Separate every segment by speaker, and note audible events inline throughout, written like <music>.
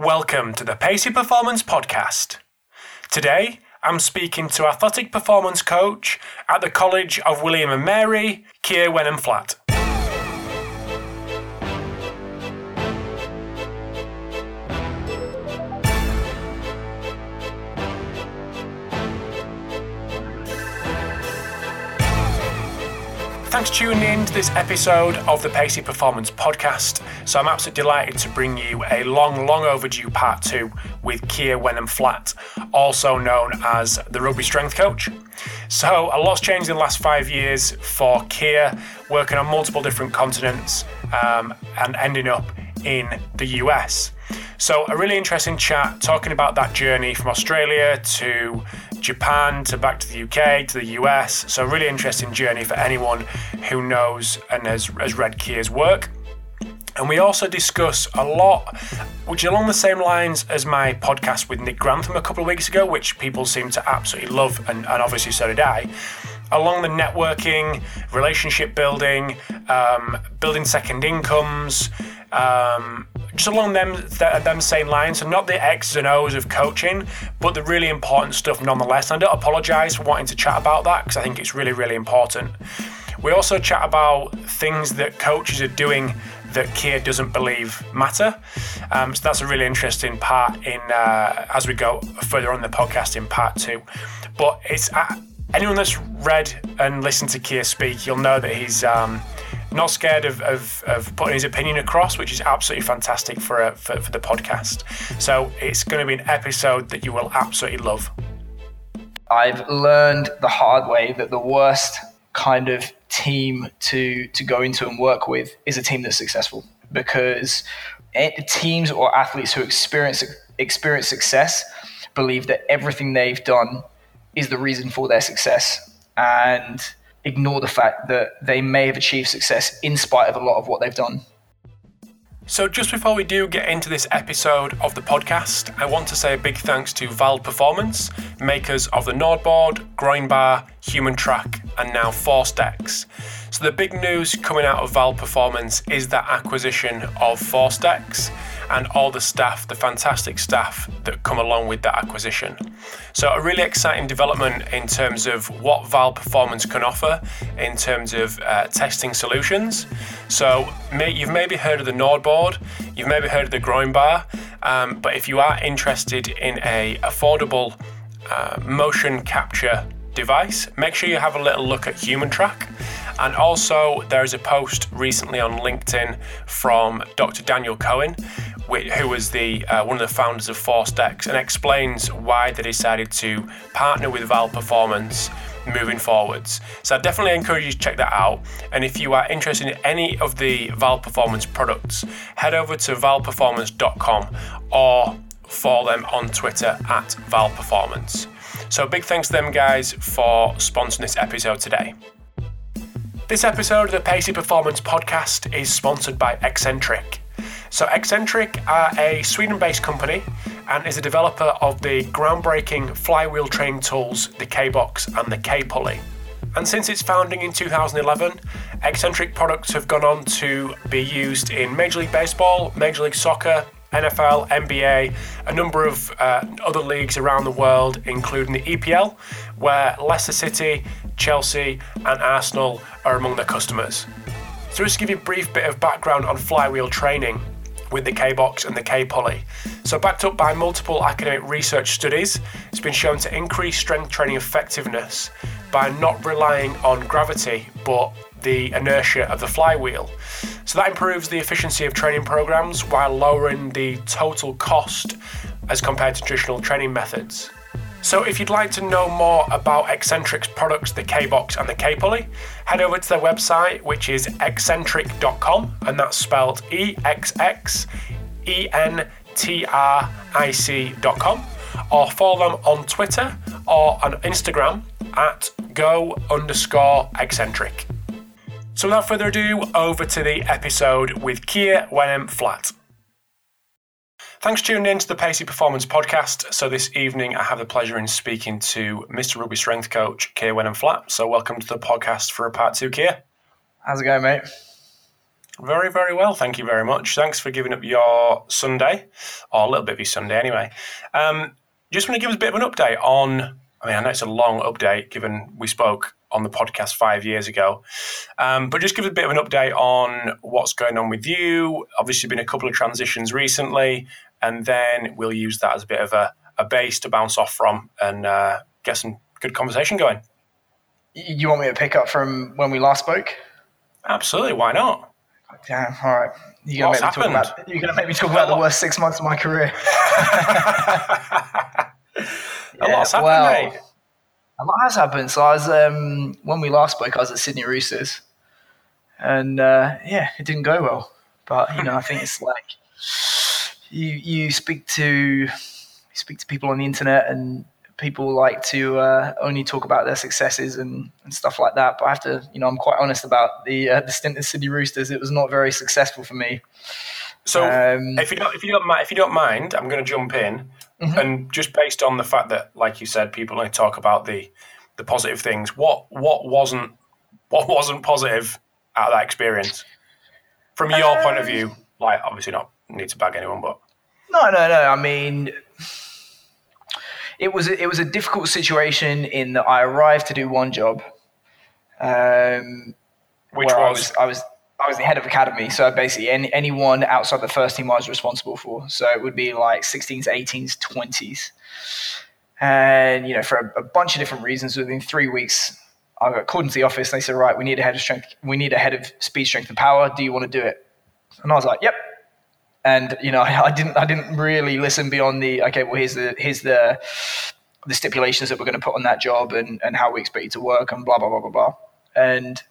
Speaker 1: Welcome to the Pacey Performance Podcast. Today, I'm speaking to athletic performance coach at the College of William and Mary, Keir Wenham Flatt. Thanks for tuning in to this episode of the Pacey Performance Podcast. So, I'm absolutely delighted to bring you a long, long overdue part two with Keir Wenham Flatt, also known as the rugby strength coach. So, a lot's changed in the last five years for Keir, working on multiple different continents um, and ending up in the US. So, a really interesting chat talking about that journey from Australia to Japan to back to the UK to the US. So, really interesting journey for anyone who knows and has, has read Keir's work. And we also discuss a lot, which along the same lines as my podcast with Nick Grantham a couple of weeks ago, which people seem to absolutely love, and, and obviously so did I. Along the networking, relationship building, um, building second incomes, um, just along them th- them same lines. So not the X's and O's of coaching, but the really important stuff nonetheless. And I don't apologise for wanting to chat about that because I think it's really really important. We also chat about things that coaches are doing that Keir doesn't believe matter. Um, so that's a really interesting part in uh, as we go further on the podcast in part two. But it's uh, anyone that's read and listened to Keir speak, you'll know that he's. Um, not scared of, of, of, putting his opinion across, which is absolutely fantastic for, a, for, for the podcast. So it's going to be an episode that you will absolutely love.
Speaker 2: I've learned the hard way that the worst kind of team to to go into and work with is a team that's successful because it, teams or athletes who experience experience success believe that everything they've done is the reason for their success and ignore the fact that they may have achieved success in spite of a lot of what they've done.
Speaker 1: So, just before we do get into this episode of the podcast, I want to say a big thanks to Vald Performance, makers of the NordBord, Groin Bar, HumanTrak, and now ForceDecks. So, the big news coming out of Vald Performance is that acquisition of ForceDecks and all the staff, the fantastic staff that come along with that acquisition. So, a really exciting development in terms of what Vald Performance can offer in terms of uh, testing solutions. So, may, you've maybe heard of the NordBord, you've maybe heard of the Groin Bar, um, but if you are interested in a affordable uh, motion capture device, make sure you have a little look at HumanTrak. And also, there's a post recently on LinkedIn from Dr. Daniel Cohen, who was the uh, one of the founders of ForceDecks, and explains why they decided to partner with Vald Performance moving forwards. So I definitely encourage you to check that out. And if you are interested in any of the Vald Performance products, head over to valdperformance.com or follow them on Twitter at Vald Performance. So big thanks to them guys for sponsoring this episode today. This episode of the Pacey Performance podcast is sponsored by Exxentric. So, Exxentric are a Sweden based company and is a developer of the groundbreaking flywheel training tools, the K Box and the K Pulley. And since its founding in 2011, Exxentric products have gone on to be used in Major League Baseball, Major League Soccer, NFL, NBA, a number of uh, other leagues around the world, including the EPL, where Leicester City, Chelsea, and Arsenal are among their customers. So, just to give you a brief bit of background on flywheel training with the K box and the K pulley. So, backed up by multiple academic research studies, it's been shown to increase strength training effectiveness by not relying on gravity but the inertia of the flywheel. So, that improves the efficiency of training programs while lowering the total cost as compared to traditional training methods. So, if you'd like to know more about Exxentric's products, the K Box and the K Pulley, head over to their website, which is exxentric.com, and that's spelled E X X E N T R I C.com, or follow them on Twitter or on Instagram at go underscore exxentric. So, without further ado, over to the episode with Keir Wenham Flatt. Thanks for tuning in to the Pacey Performance Podcast. So this evening I have the pleasure in speaking to Mr. Rugby Strength Coach Keir Wenham Flatt. So welcome to the podcast for a part two, Keir.
Speaker 2: How's it going, mate?
Speaker 1: Very, very well. Thank you very much. Thanks for giving up your Sunday, or a little bit of your Sunday anyway. Um, just want to give us a bit of an update on. I mean, I know it's a long update given we spoke on the podcast five years ago, um, but just give us a bit of an update on what's going on with you. Obviously, been a couple of transitions recently, and then we'll use that as a bit of a, a base to bounce off from and uh, get some good conversation going.
Speaker 2: You want me to pick up from when we last spoke?
Speaker 1: Absolutely. Why not?
Speaker 2: Damn. All right. You're gonna, make me, talk about, you're gonna make me talk about the worst six months of my career. <laughs> <laughs>
Speaker 1: a yeah, lot's happened, well, mate.
Speaker 2: A lot has happened. So I was um, when we last spoke, I was at Sydney Roosters, and uh, yeah, it didn't go well. But you know, I think it's like you you speak to you speak to people on the internet, and people like to uh, only talk about their successes and, and stuff like that. But I have to, you know, I'm quite honest about the uh, the stint at Sydney Roosters. It was not very successful for me.
Speaker 1: So, um, if you don't, if you don't, if you don't mind, I'm going to jump in, mm-hmm. and just based on the fact that, like you said, people only talk about the the positive things. What what wasn't what wasn't positive out of that experience from your um, point of view? Like, obviously, not need to bag anyone, but
Speaker 2: no, no, no. I mean it was a, it was a difficult situation in that I arrived to do one job, um,
Speaker 1: which was?
Speaker 2: I was I was I was the head of academy, so basically any, anyone outside the first team I was responsible for. So it would be like 16s, 18s, 20s, and you know for a, a bunch of different reasons. Within three weeks, I got called into the office. and They said, "Right, we need a head of strength. We need a head of speed, strength, and power. Do you want to do it?" And I was like, "Yep." And you know <laughs> I, didn't I didn't really listen beyond the okay well here's the here's the the stipulations that we're going to put on that job and and how we expect you to work and blah blah blah blah blah. And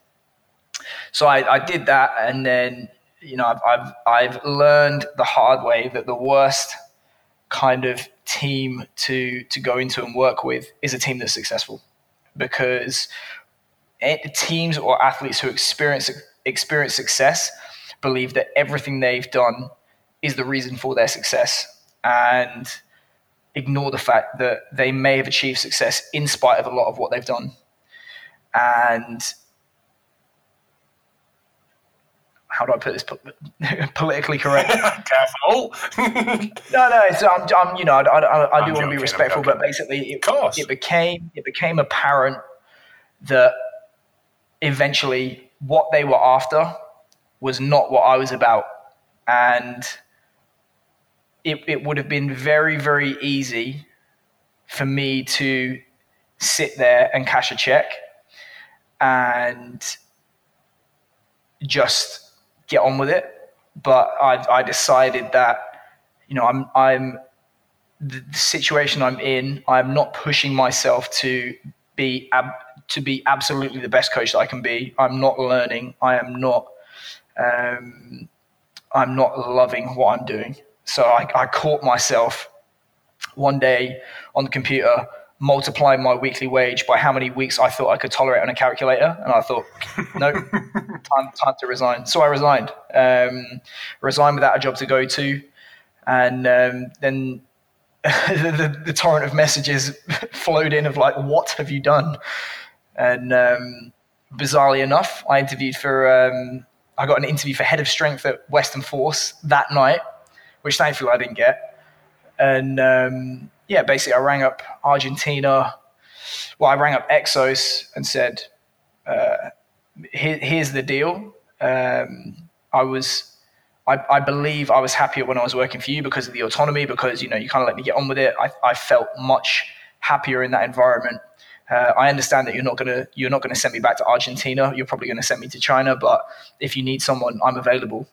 Speaker 2: so I, I did that and then you know I've, I've I've learned the hard way that the worst kind of team to to go into and work with is a team that's successful. Because teams or athletes who experience experience success believe that everything they've done is the reason for their success and ignore the fact that they may have achieved success in spite of a lot of what they've done. And how do I put this <laughs> politically correct? <laughs>
Speaker 1: Careful. <laughs>
Speaker 2: no, no. So I'm, I'm you know, I, I, I do want to be respectful, but basically, it, it became it became apparent that eventually what they were after was not what I was about, and it, it would have been very, very easy for me to sit there and cash a check and just get on with it. But I, I decided that, you know, I'm, I'm the, the situation I'm in. I'm not pushing myself to be ab, to be absolutely the best coach that I can be. I'm not learning. I am not. Um, I'm not loving what I'm doing. So I, I caught myself one day on the computer multiplying my weekly wage by how many weeks I thought I could tolerate on a calculator, and I thought, <laughs> no, time, time to resign. So I resigned. Um, resigned without a job to go to, and um, then <laughs> the, the, the, torrent of messages <laughs> flowed in of like, "What have you done?" And um, bizarrely enough, I interviewed for. Um, I got an interview for head of strength at Western Force that night which thankfully I didn't get. And um, yeah, basically, I rang up Argentina. Well, I rang up Exos and said, uh, Here, "Here's the deal. Um, I was, I, I, believe, I was happier when I was working for you because of the autonomy. Because you know, you kind of let me get on with it. I, I felt much happier in that environment. Uh, I understand that you're not gonna you're not gonna send me back to Argentina. You're probably gonna send me to China. But if you need someone, I'm available."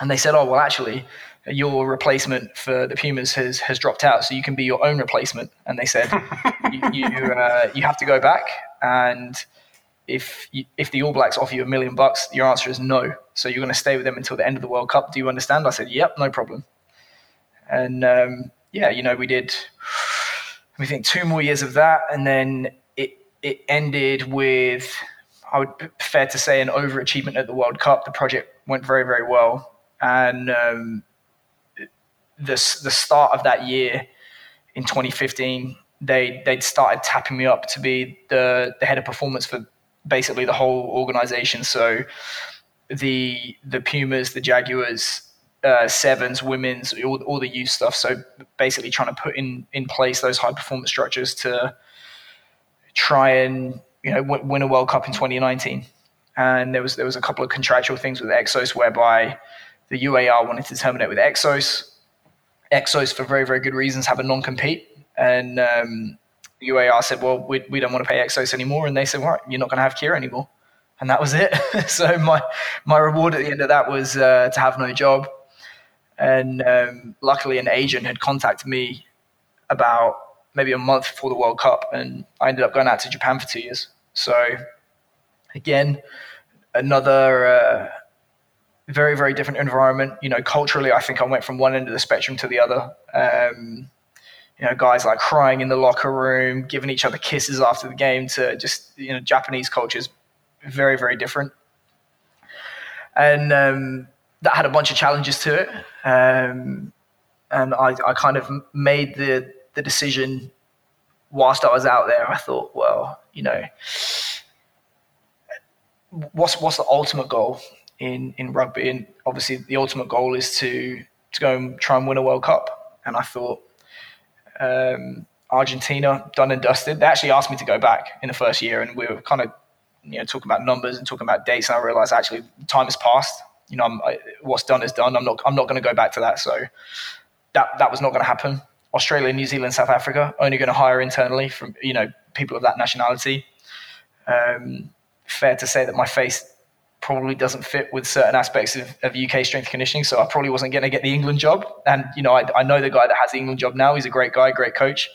Speaker 2: And they said, "Oh well, actually, your replacement for the Pumas has has dropped out, so you can be your own replacement. And they said <laughs> you you, uh, you, have to go back, and if you, if the All Blacks offer you a million bucks, your answer is no. So you're going to stay with them until the end of the World Cup. Do you understand? I said, yep, no problem. And um, yeah, you know, we did. We think two more years of that, and then it it ended with. I would fair to say an overachievement at the World Cup. The project went very, very well, and um, the the start of that year in 2015, they they'd started tapping me up to be the the head of performance for basically the whole organization. So the the Pumas, the Jaguars, uh, sevens, women's, all, all the youth stuff. So basically, trying to put in in place those high performance structures to try and you know w- win a World Cup in 2019. And there was there was a couple of contractual things with Exos whereby the UAR wanted to terminate with Exos. Exos, for very very good reasons, have a non compete, and um, UAR said, "Well, we, we don't want to pay Exos anymore," and they said, "Right, you're not going to have Keir anymore." And that was it. <laughs> so my my reward at the end of that was uh, to have no job. And um, luckily, an agent had contacted me about maybe a month before the World Cup, and I ended up going out to Japan for two years. So, again, another uh, very, very different environment. You know, culturally, I think I went from one end of the spectrum to the other. Um, you know, guys like crying in the locker room, giving each other kisses after the game, to just you know, Japanese cultures very, very different. And um, that had a bunch of challenges to it. Um, and I, I kind of made the, the decision whilst I was out there. I thought, well, you know, what's what's the ultimate goal in in rugby? And obviously, the ultimate goal is to to go and try and win a World Cup. And I thought, um, Argentina done and dusted. They actually asked me to go back in the first year, and we were kind of you know talking about numbers and talking about dates. And I realized actually time has passed you know, I, what's done is done. I'm not, I'm not going to go back to that. So that, that was not going to happen. Australia, New Zealand, South Africa, only going to hire internally from, you know, people of that nationality. Um, fair to say that my face probably doesn't fit with certain aspects of, of UK strength conditioning. So I probably wasn't going to get the England job. And, you know, I, I know the guy that has the England job now. He's a great guy, great coach.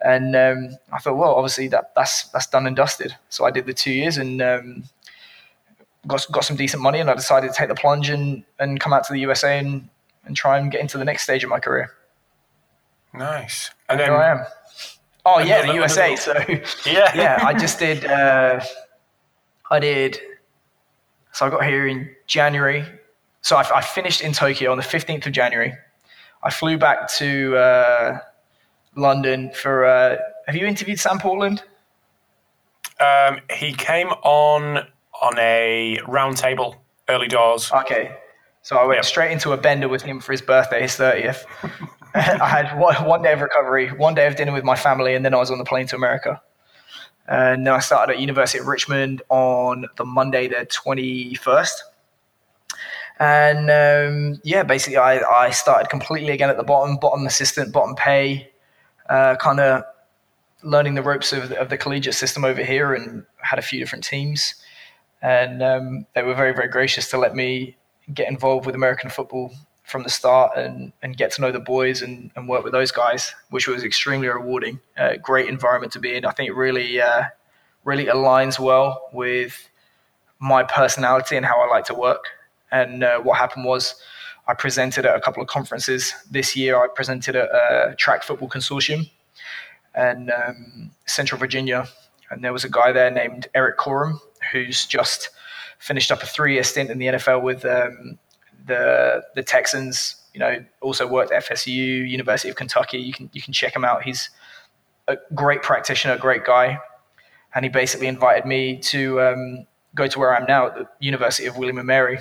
Speaker 2: And um, I thought, well, obviously that, that's, that's done and dusted. So I did the two years and um, got got some decent money, and I decided to take the plunge and and come out to the USA and and try and get into the next stage of my career.
Speaker 1: Nice.
Speaker 2: And then I am. Oh yeah, the USA. So <laughs>
Speaker 1: yeah,
Speaker 2: yeah. I just did. Uh, I did. So I got here in January. So I, I finished in Tokyo on the fifteenth of January. I flew back to uh, London for. Uh, have you interviewed Sam Portland?
Speaker 1: Um, he came on on a round table early doors.
Speaker 2: Okay. So I went yep. straight into a bender with him for his birthday, his 30th. <laughs> I had one, one, day of recovery, one day of dinner with my family, and then I was on the plane to America. And then I started at University of Richmond on the Monday, the 21st. And um, yeah, basically, I, I started completely again at the bottom, bottom assistant, bottom pay, uh, kind of learning the ropes of, of the collegiate system over here and had a few different teams and um, they were very very gracious to let me get involved with American football from the start and, and get to know the boys and, and work with those guys, which was extremely rewarding. Uh, great environment to be in. I think it really uh, really aligns well with my personality and how I like to work. And uh, what happened was I presented at a couple of conferences this year. I presented at a track football consortium and um, Central Virginia, and there was a guy there named Eric Corum who's just finished up a three-year stint in the NFL with um, the the Texans. You know, also worked at FSU, University of Kentucky. You can you can check him out. He's a great practitioner, a great guy, and he basically invited me to um, go to where I'm now at the University of William and Mary.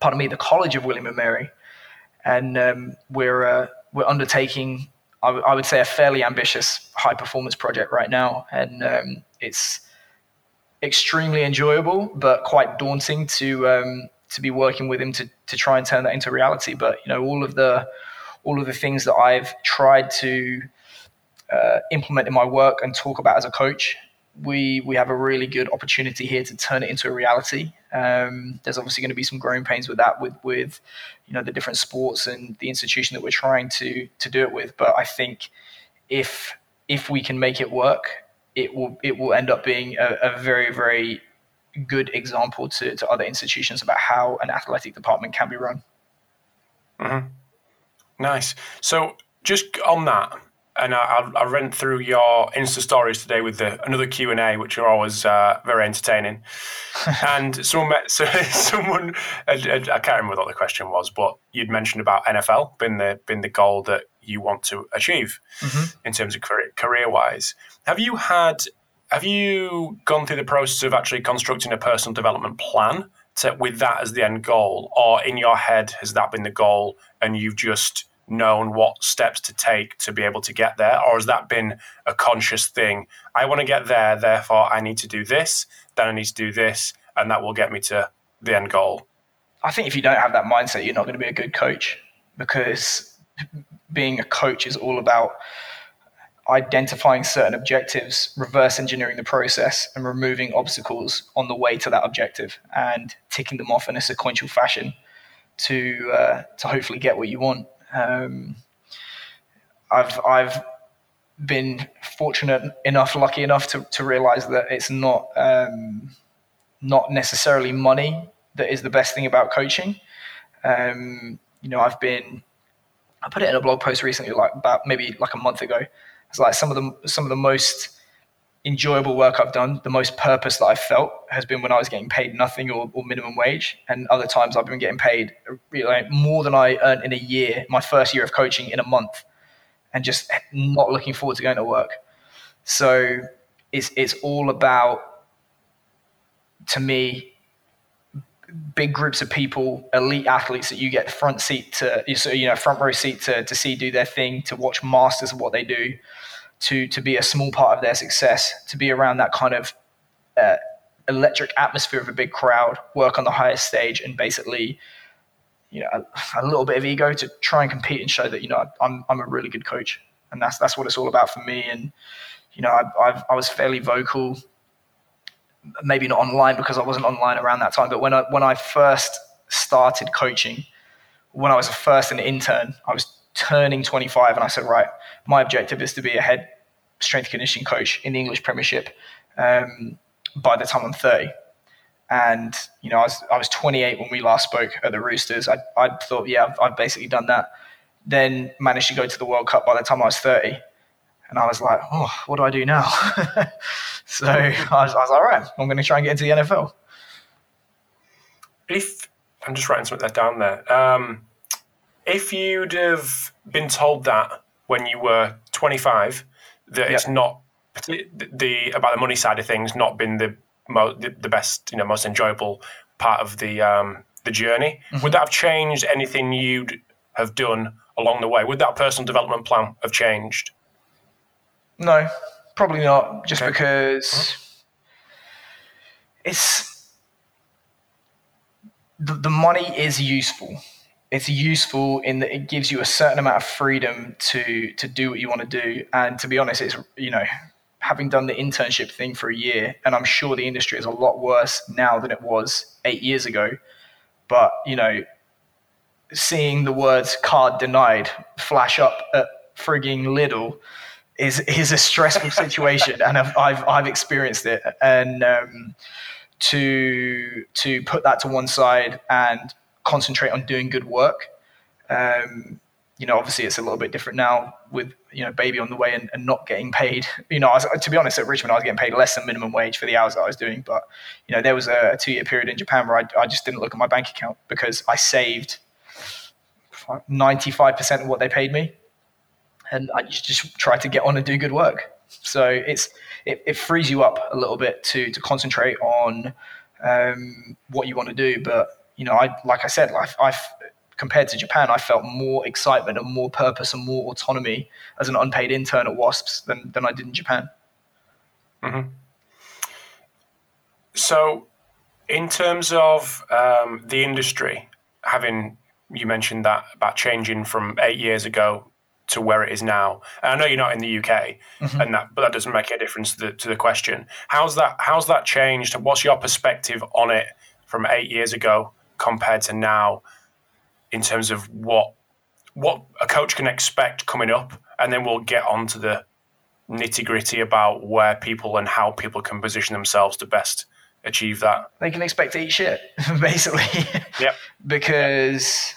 Speaker 2: Pardon me, the College of William and Mary, and um, we're uh, we're undertaking. I, w- I would say a fairly ambitious high performance project right now, and um, it's extremely enjoyable, but quite daunting to um, to be working with him to to try and turn that into reality. But you know, all of the all of the things that I've tried to uh, implement in my work and talk about as a coach, we we have a really good opportunity here to turn it into a reality. Um, there's obviously going to be some growing pains with that, with with you know the different sports and the institution that we're trying to to do it with. But I think if if we can make it work it will it will end up being a, a very very good example to, to other institutions about how an athletic department can be run.
Speaker 1: Mm-hmm. Nice. So just on that, and I, I, ran through your Insta stories today with the, another Q and A, which are always uh, very entertaining. <laughs> and someone, <laughs> so, someone, I, I, can't remember what the question was, but you'd mentioned about NFL being the being the goal that you want to achieve mm-hmm. in terms of career career wise. Have you had? Have you gone through the process of actually constructing a personal development plan to, with that as the end goal, or in your head has that been the goal, and you've just known what steps to take to be able to get there, or has that been a conscious thing? I want to get there, therefore I need to do this, then I need to do this, and that will get me to the end goal.
Speaker 2: I think if you don't have that mindset, you're not going to be a good coach because being a coach is all about identifying certain objectives, reverse engineering the process, and removing obstacles on the way to that objective and ticking them off in a sequential fashion to uh, to hopefully get what you want. Um, I've I've been fortunate enough, lucky enough to, to realize that it's not um, not necessarily money that is the best thing about coaching. Um, you know, I've been I put it in a blog post recently, like about maybe like a month ago. It's like some of the some of the most enjoyable work I've done, the most purpose that I've felt has been when I was getting paid nothing or, or minimum wage, and other times I've been getting paid you know, more than I earned in a year, my first year of coaching in a month, and just not looking forward to going to work. So it's it's all about to me big groups of people, elite athletes that you get front seat to, so you know, front row seat to, to see do their thing, to watch masters of what they do, to to be a small part of their success, to be around that kind of uh, electric atmosphere of a big crowd, work on the highest stage, and basically, you know, a, a, little bit of ego to try and compete and show that you know I'm I'm a really good coach, and that's that's what it's all about for me. And you know, I I've, I was fairly vocal maybe not online because I wasn't online around that time, but when I when I first started coaching, when I was a first an intern, I was turning 25 and I said, right, my objective is to be a head strength conditioning coach in the English Premiership um, by the time I'm 30. And you know, I was I was 28 when we last spoke at the Roosters. I I thought, yeah, I've, I've basically done that. Then managed to go to the World Cup by the time I was 30 and I was like, oh, what do I do now? <laughs> so I was, I was like, all right, I'm going to try and get into the NFL.
Speaker 1: If I'm just writing something down there, um, if you'd have been told that when you were 25, that it's not the about the money side of things not been the mo- the, the best, you know, most enjoyable part of the um, the journey, mm-hmm. would that have changed anything you'd have done along the way? Would that personal development plan have changed?
Speaker 2: No, probably not. Just okay. because it's the, the money is useful. It's useful in that it gives you a certain amount of freedom to to do what you want to do. And to be honest, it's you know having done the internship thing for a year, and I'm sure the industry is a lot worse now than it was eight years ago. But you know, seeing the words "card denied" flash up at frigging Lidl is is a stressful <laughs> situation, and I've, I've, I've experienced it. And um, to to put that to one side and concentrate on doing good work. Um, you know, obviously it's a little bit different now with you know baby on the way and, and not getting paid. You know, was, to be honest, at Richmond I was getting paid less than minimum wage for the hours that I was doing. But you know, there was a, a two year period in Japan where I, I just didn't look at my bank account because I saved ninety five percent of what they paid me and I just try to get on and do good work. So it's it, it frees you up a little bit to to concentrate on um, what you want to do. But you know, I like I said, I've, I've compared to Japan, I felt more excitement and more purpose and more autonomy as an unpaid intern at Wasps than than I did in Japan.
Speaker 1: Mm-hmm. So, in terms of um, the industry, having you mentioned that about changing from eight years ago to where it is now. And I know you're not in the UK, mm-hmm. and that, but that doesn't make a difference to the, to the question. How's that? How's that changed? What's your perspective on it from eight years ago compared to now, in terms of what what a coach can expect coming up, and then we'll get on to the nitty gritty about where people and how people can position themselves to best achieve that.
Speaker 2: They can expect to eat shit, <laughs> basically.
Speaker 1: Yep. <laughs>
Speaker 2: because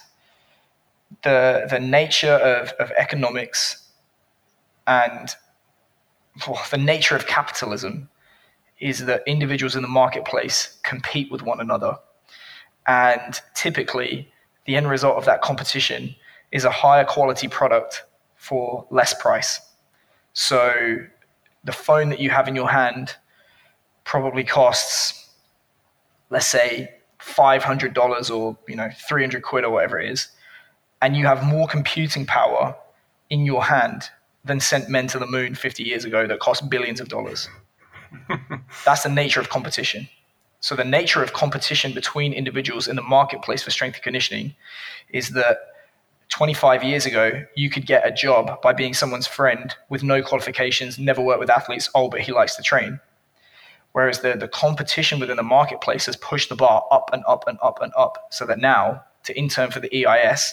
Speaker 2: the the nature of, of economics and well, the nature of capitalism is that individuals in the marketplace compete with one another. And typically, the end result of that competition is a higher quality product for less price. So, the phone that you have in your hand probably costs, let's say, $500 or you know 300 quid or whatever it is and you have more computing power in your hand than sent men to the moon 50 years ago that cost billions of dollars. <laughs> That's the nature of competition. So the nature of competition between individuals in the marketplace for strength and conditioning is that 25 years ago you could get a job by being someone's friend with no qualifications never worked with athletes oh but he likes to train. Whereas the, the competition within the marketplace has pushed the bar up and up and up and up so that now, to intern for the EIS,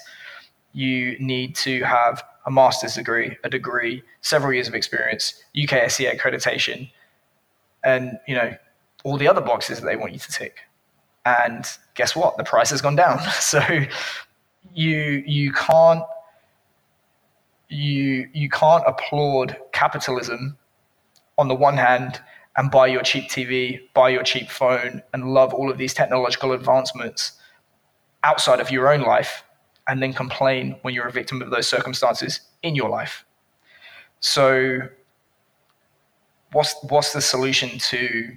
Speaker 2: you need to have a master's degree, a degree, several years of experience, UKSC accreditation, and you know all the other boxes that they want you to tick. And guess what? The price has gone down. <laughs> So you you can't you you can't applaud capitalism on the one hand and buy your cheap TV, buy your cheap phone, and love all of these technological advancements outside of your own life, and then complain when you're a victim of those circumstances in your life. So, what's what's the solution to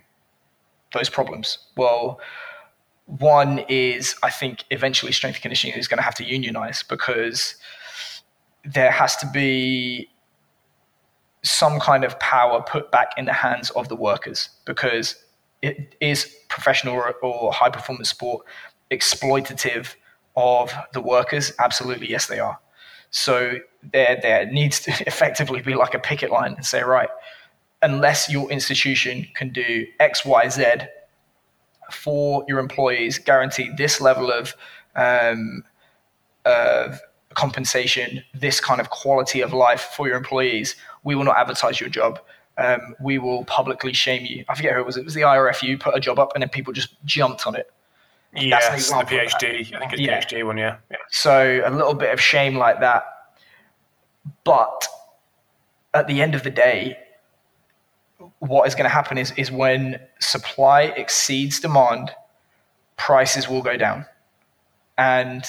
Speaker 2: those problems? Well, one is I think eventually strength conditioning is going to have to unionize because there has to be some kind of power put back in the hands of the workers because it is professional or, or high performance sport exploitative of the workers? Absolutely, yes, they are. So there, there needs to <laughs> effectively be like a picket line and say, right, unless your institution can do X, Y, Z for your employees, guarantee this level of um, of compensation, this kind of quality of life for your employees, we will not advertise your job. Um, we will publicly shame you. I forget who it was. It was the IRFU put a job up and then people just jumped on it.
Speaker 1: Yes, the PhD. I think it's yeah. PhD one, yeah. yeah.
Speaker 2: So a little bit of shame like that. But at the end of the day, what is going to happen is, is when supply exceeds demand, prices will go down. And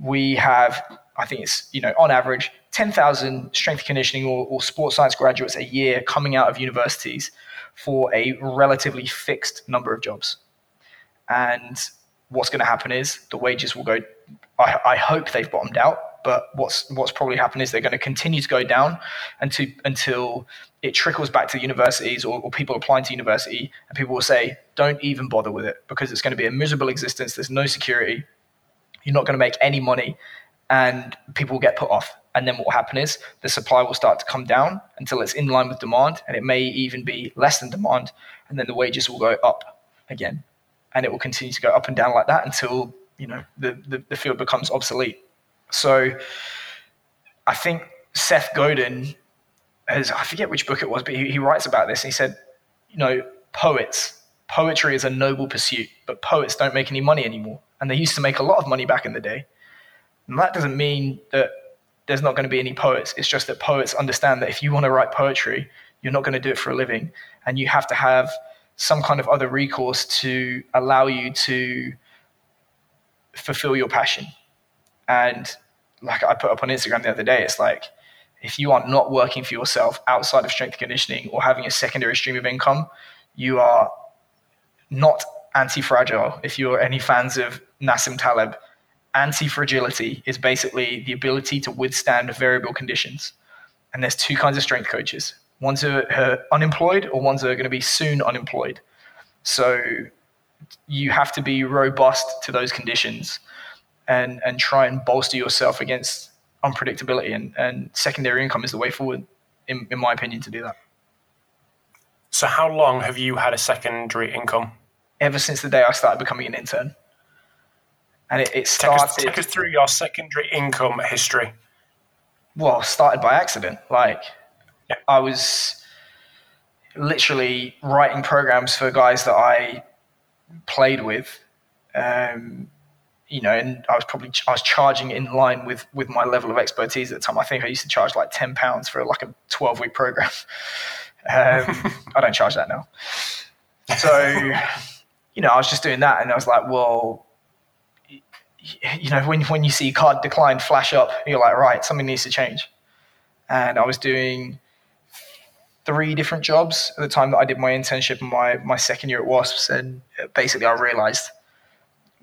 Speaker 2: we have, I think it's, you know, on average, 10,000 strength conditioning or, or sports science graduates a year coming out of universities for a relatively fixed number of jobs. And what's going to happen is the wages will go. I, I, hope they've bottomed out, but what's what's probably happened is they're going to continue to go down until until it trickles back to universities or, or people applying to university, and people will say, "Don't even bother with it because it's going to be a miserable existence. There's no security. You're not going to make any money, and people will get put off." And then what will happen is the supply will start to come down until it's in line with demand, and it may even be less than demand, and then the wages will go up again, and it will continue to go up and down like that until you know the, the, the field becomes obsolete. So I think Seth Godin has I forget which book it was, but he, he writes about this. He said, you know, poets, poetry is a noble pursuit, but poets don't make any money anymore, and they used to make a lot of money back in the day. And that doesn't mean that there's not going to be any poets. It's just that poets understand that if you want to write poetry, you're not going to do it for a living. And you have to have some kind of other recourse to allow you to fulfill your passion. And like I put up on Instagram the other day, it's like if you are not working for yourself outside of strength conditioning or having a secondary stream of income, you are not anti fragile. If you're any fans of Nassim Taleb, anti fragility is basically the ability to withstand variable conditions. And there's two kinds of strength coaches ones who are unemployed or ones who are going to be soon unemployed. So you have to be robust to those conditions and, and try and bolster yourself against unpredictability. And, and secondary income is the way forward, in, in my opinion, to do that.
Speaker 1: So, how long have you had a secondary income?
Speaker 2: Ever since the day I started becoming an intern and it, it started.
Speaker 1: Take us, take us through your secondary income history.
Speaker 2: Well, started by accident. Like, yeah. I was literally writing programs for guys that I played with. Um, you know, and I was probably I was charging in line with with my level of expertise at the time. I think I used to charge like ten pounds for like a twelve week program. <laughs> Um, I don't charge that now. So, you know, I was just doing that, and I was like, well, you know, when, when you see card decline flash up, you're like, right, something needs to change. And I was doing three different jobs at the time that I did my internship in my, my second year at WASPs. And uh, basically, I realized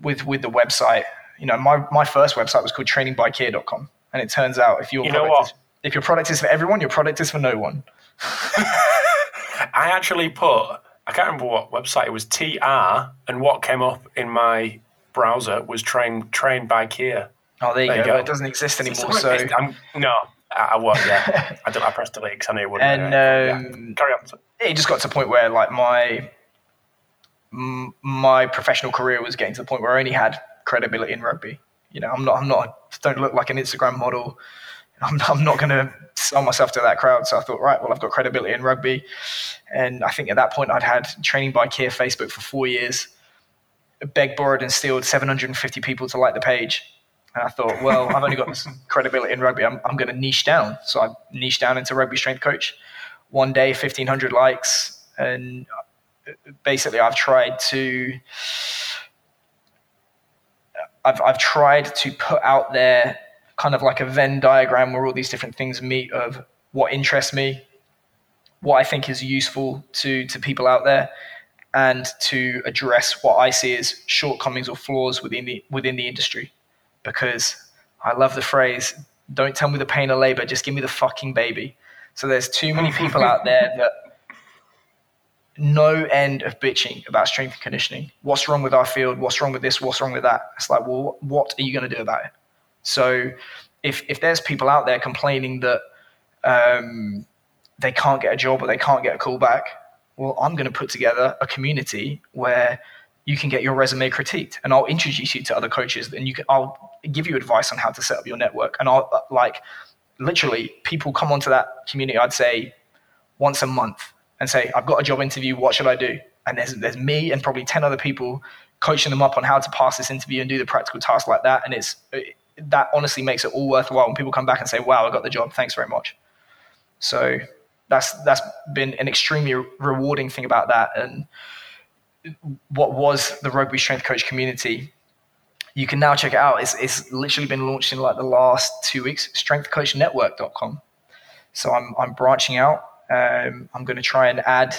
Speaker 2: with with the website. You know, my my first website was called trainingbykea.com, and it turns out if your
Speaker 1: You
Speaker 2: product is, if your product is for everyone, your product is for no one. <laughs>
Speaker 1: I actually put, I can't remember what website it was, TR, and what came up in my browser was train, trained by Keir.
Speaker 2: Oh, there you
Speaker 1: There you
Speaker 2: go.
Speaker 1: go.
Speaker 2: It doesn't exist anymore.
Speaker 1: So,
Speaker 2: So,
Speaker 1: I'm, no, I, I won't, yeah. <laughs> I, don't, I pressed delete because I knew it wouldn't.
Speaker 2: and um,
Speaker 1: yeah. Carry on.
Speaker 2: it just got to the point where like my my professional career was getting to the point where I only had credibility in rugby. You know, I'm not I'm not don't look like an Instagram model. I'm, I'm not going to sell myself to that crowd. So I thought, right, well, I've got credibility in rugby, and I think at that point I'd had training by Keir Facebook for four years, begged, borrowed, and stealed 750 people to like the page. And I thought, well, I've only got this credibility in rugby. I'm, I'm going to niche down. So I niched down into rugby strength coach. One day, 1,500 likes. And basically, I've tried to. I've, I've tried to put out there kind of like a Venn diagram where all these different things meet of what interests me, what I think is useful to, to people out there, and to address what I see as shortcomings or flaws within the within the industry. Because I love the phrase, don't tell me the pain of labor, just give me the fucking baby. So there's too many <laughs> people out there that no end of bitching about strength and conditioning. What's wrong with our field? What's wrong with this? What's wrong with that? It's like, well, what are you going to do about it? So if if there's people out there complaining that um, they can't get a job or they can't get a call back, well, I'm going to put together a community where you can get your resume critiqued, and I'll introduce you to other coaches, and you can I'll give you advice on how to set up your network, and I'll uh, like literally people come onto that community. I'd say once a month and say, I've got a job interview. What should I do? And there's there's me and probably ten other people coaching them up on how to pass this interview and do the practical tasks like that. And it's it, that honestly makes it all worthwhile when people come back and say, "Wow, I got the job. Thanks very much." So that's that's been an extremely rewarding thing about that. And what was the rugby strength coach community? You can now check it out. It's, it's literally been launched in like the last two weeks. Strengthcoachnetwork.com. So I'm I'm branching out. Um, I'm going to try and add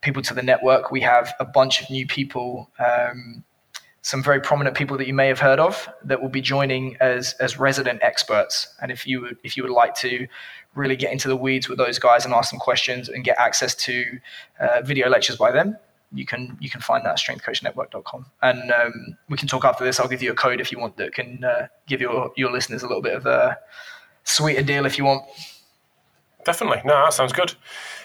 Speaker 2: people to the network. We have a bunch of new people, um, some very prominent people that you may have heard of that will be joining as as resident experts. And if you would, if you would like to really get into the weeds with those guys and ask them questions and get access to uh, video lectures by them, you can you can find that at strengthcoachnetwork.com. And um, we can talk after this. I'll give you a code if you want that can uh, give your your listeners a little bit of a sweeter deal if you want.
Speaker 1: Definitely. No, that sounds good.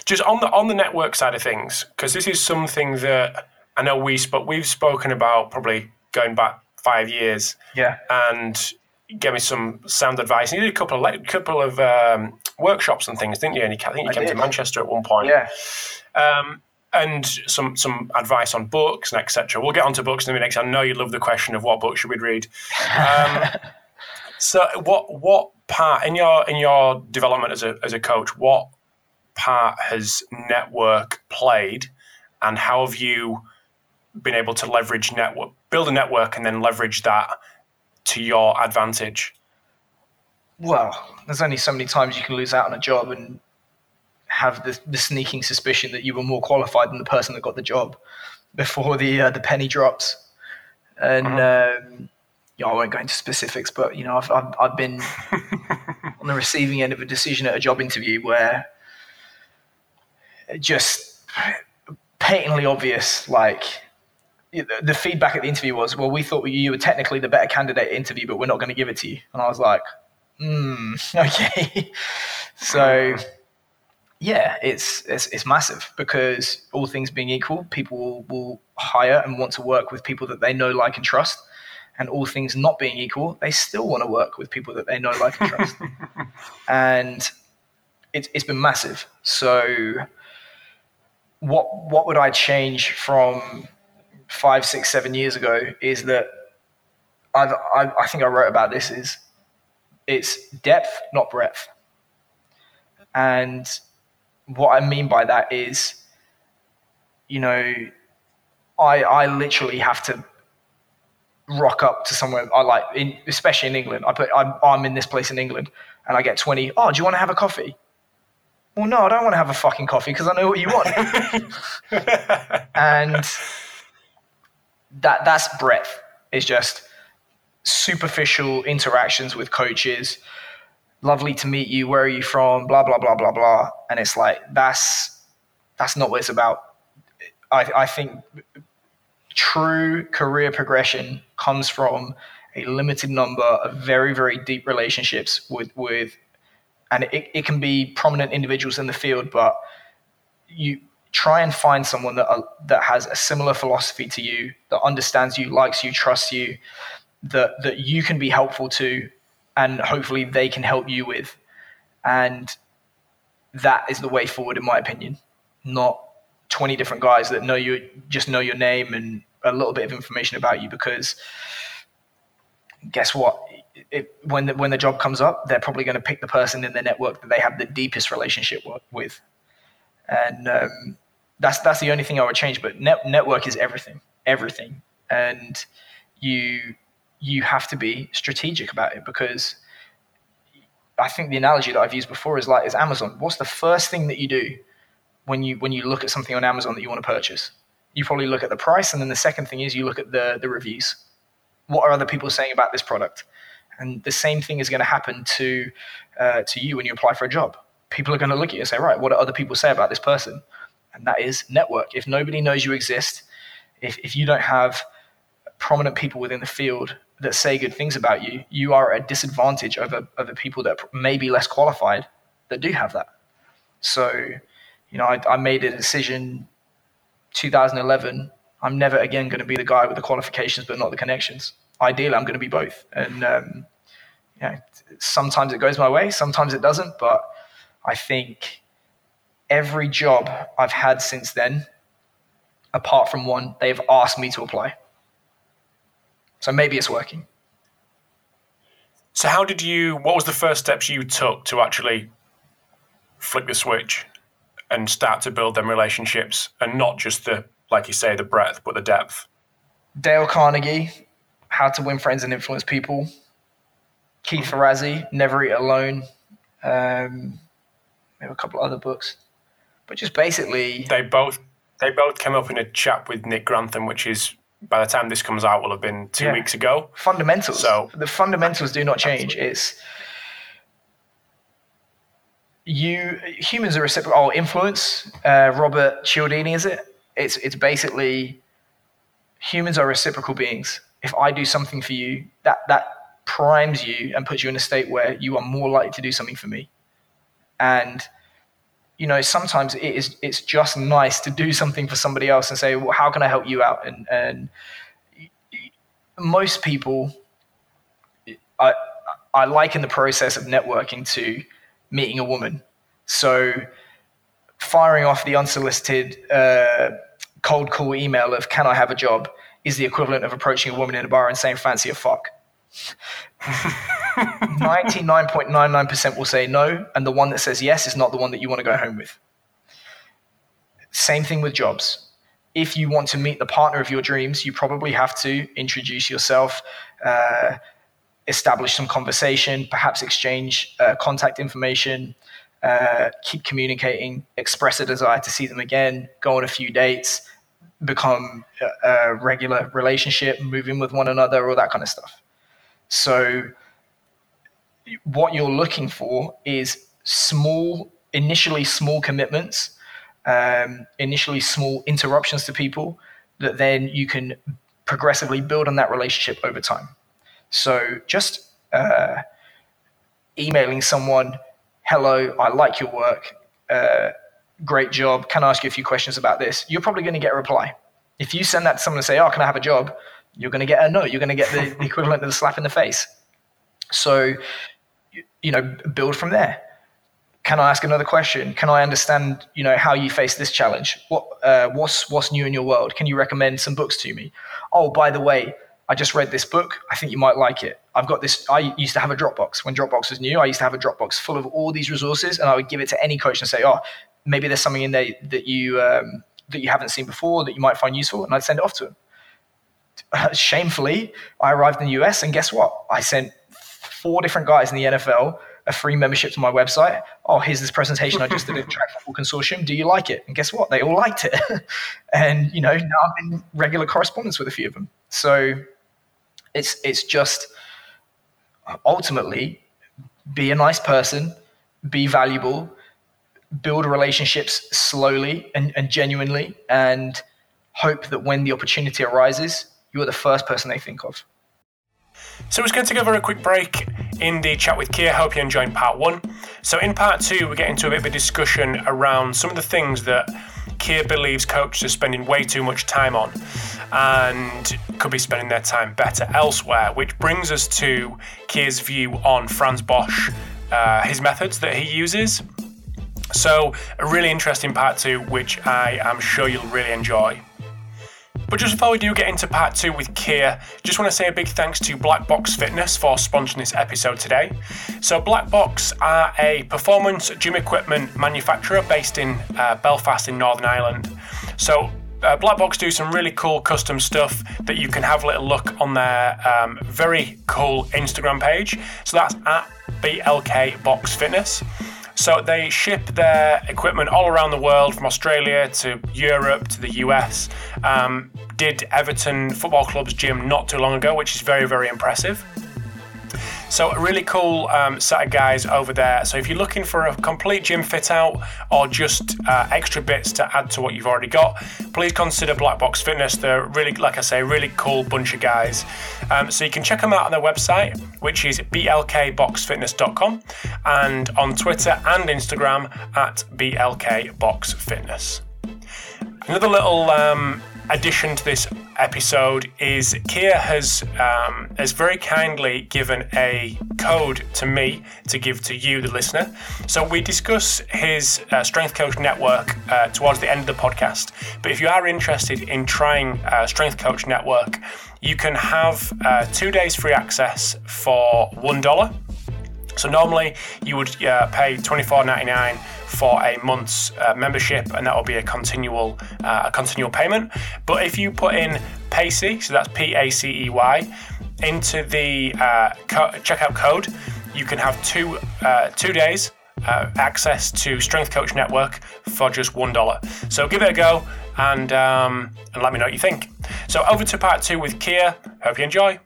Speaker 1: Just on the on the network side of things, because this is something that I know we spoke we've spoken about probably going back five years,
Speaker 2: Yeah.
Speaker 1: and gave me some sound advice. And you did a couple of le- couple of um, workshops and things, didn't you? And you, I think you
Speaker 2: I
Speaker 1: came to. Manchester at one point.
Speaker 2: Yeah.
Speaker 1: Um, and some some advice on books and etc. We'll get onto books in a minute. I know you love the question of what book should we read. Um, <laughs> so, what what part in your in your development as a as a coach? What part has network played, and how have you been able to leverage network, build a network, and then leverage that to your advantage?
Speaker 2: Well, there's only so many times you can lose out on a job and have the, the sneaking suspicion that you were more qualified than the person that got the job before the uh, the penny drops. And um, yeah, I won't go into specifics, but you know, I've I've, I've been <laughs> on the receiving end of a decision at a job interview where it just patently obvious, like the the feedback at the interview was, well, we thought you were technically the better candidate interview, but we're not going to give it to you. And I was like, hmm, <laughs> okay. so yeah, it's, it's it's massive because all things being equal, people will, will hire and want to work with people that they know, like, and trust. And all things not being equal, they still want to work with people that they know, like, and trust. <laughs> and it's it's been massive. So what what would I change from five, six, seven years ago is that I've, I, I think I wrote about this is it's depth, not breadth. And what I mean by that is, you know, I I literally have to rock up to somewhere I like, in, especially in England. I put I'm, I'm in this place in England, and I get twenty. Oh, do you want to have a coffee? Well, no, I don't want to have a fucking coffee because I know what you want. <laughs> and that that's breadth. is just superficial interactions with coaches. Lovely to meet you. Where are you from? Blah blah blah blah blah. And it's like that's that's not what it's about. I, I think true career progression comes from a limited number of very very deep relationships with with and it, it can be prominent individuals in the field but you try and find someone that uh, that has a similar philosophy to you that understands you likes you trusts you that that you can be helpful to and hopefully they can help you with. And that is the way forward in my opinion. Not 20 different guys that know you just know your name and a little bit of information about you because guess what? It, when the, when the job comes up they're probably going to pick the person in their network that they have the deepest relationship with. And um, that's that's the only thing I would change but net, network is everything everything. And you you have to be strategic about it because I think the analogy that I've used before is like is Amazon what's the first thing that you do when you when you look at something on Amazon that you want to purchase. You probably look at the price, and then the second thing is you look at the the reviews. What are other people saying about this product? And the same thing is going to happen to uh, to you when you apply for a job. People are going to look at you and say, right, what do other people say about this person? And that is network. If nobody knows you exist, if, if you don't have prominent people within the field that say good things about you, you are at a disadvantage over, over people that may be less qualified that do have that. So you know, I, I made a decision 2011. I'm never again going to be the guy with the qualifications but not the connections. Ideally, I'm going to be both. And um, know, sometimes it goes my way, sometimes it doesn't. But I think every job I've had since then, apart from one, they've asked me to apply. So maybe it's working.
Speaker 1: So, how did you? What was the first steps you took to actually flick the switch? and start to build them relationships and not just the, like you say, the breadth, but the depth.
Speaker 2: Dale Carnegie, How to Win Friends and Influence People. Keith Ferrazzi, Never Eat Alone. Um, maybe a couple other books, but just basically
Speaker 1: they both they both came up in a chat with Nick Grantham, which is by the time this comes out will have been two yeah. weeks ago.
Speaker 2: Fundamentals. So the fundamentals do not change. Absolutely. It's you humans are reciprocal. Oh, influence. Uh, Robert Cialdini, is it? It's it's basically humans are reciprocal beings. If I do something for you, that that primes you and puts you in a state where you are more likely to do something for me. And you know, sometimes it is it's just nice to do something for somebody else and say, well, how can I help you out? And and most people, I I liken the process of networking to meeting a woman. So firing off the unsolicited uh, cold call email of "Can I have a job?" is the equivalent of approaching a woman in a bar and saying "Fancy a fuck." 99.99% will say no, and the one that says yes is not the one that you want to go home with. Same thing with jobs. If you want to meet the partner of your dreams, you probably have to introduce yourself, uh, establish some conversation, perhaps exchange uh, contact information, uh, keep communicating, express a desire to see them again, go on a few dates, become a, a regular relationship, moving with one another, all that kind of stuff. So, what you're looking for is small, initially small commitments, um, initially small interruptions to people that then you can progressively build on that relationship over time. So just uh, emailing someone, hello, I like your work, uh, great job, can I ask you a few questions about this? You're probably going to get a reply. If you send that to someone and say, oh, can I have a job? You're going to get a no. You're going to get the, the equivalent of the slap in the face. So, you know, build from there. Can I ask another question? Can I understand, you know, how you face this challenge? What, uh, what's, what's new in your world? Can you recommend some books to me? Oh, by the way, I just read this book. I think you might like it. I've got this. I used to have a Dropbox when Dropbox was new. I used to have a Dropbox full of all these resources, and I would give it to any coach and say, "Oh, maybe there's something in there that you um, that you haven't seen before that you might find useful," and I'd send it off to him. <laughs> Shamefully, I arrived in the US, and guess what? I sent four different guys in the NFL a free membership to my website. Oh, here's this presentation I just did at <laughs> Track Football Consortium. Do you like it? And guess what? They all liked it. <laughs> and you know, now I'm in regular correspondence with a few of them. So It's it's just ultimately be a nice person, be valuable, build relationships slowly and, and genuinely, and hope that when the opportunity arises, you are the first person they think of.
Speaker 1: So we're going to take a quick break in the chat with Keir. Hope you enjoyed part one. So in part two, we get into a bit of a discussion around some of the things that Keir believes coaches are spending way too much time on and could be spending their time better elsewhere, which brings us to Keir's view on Franz Bosch, uh, his methods that he uses. So, a really interesting part two, which I am sure you'll really enjoy. But just before we do get into part two with Keir, just want to say a big thanks to Black Box Fitness for sponsoring this episode today. So, Black Box are a performance gym equipment manufacturer based in uh, Belfast in Northern Ireland. So, uh, Black Box do some really cool custom stuff that you can have a little look on their um, very cool Instagram page. So that's at BLK Box Fitness. So they ship their equipment all around the world, from Australia to Europe to the US. Um, did Everton Football Club's gym not too long ago, which is very, very impressive. So, a really cool um, set of guys over there. So, if you're looking for a complete gym fit out or just uh, extra bits to add to what you've already got, please consider Black Box Fitness. They're really, like I say, really cool bunch of guys. Um, so, you can check them out on their website, which is blkboxfitness.com, and on Twitter and Instagram at blkboxfitness. Another little um, addition to this episode is Keir has um, has very kindly given a code to me to give to you, the listener. So we discuss his uh, Strength Coach Network uh, towards the end of the podcast. But if you are interested in trying uh, Strength Coach Network, you can have uh, two days free access for one dollar. So normally you would uh, pay twenty four ninety nine for a month's uh, membership, and that will be a continual uh, a continual payment. But if you put in PACEY, so that's P A C E Y, into the uh, co- checkout code, you can have two uh, two days. Uh, access to Strength Coach Network for just one dollar. So give it a go and um, and let me know what you think. So over to part two with Keir. Hope you enjoy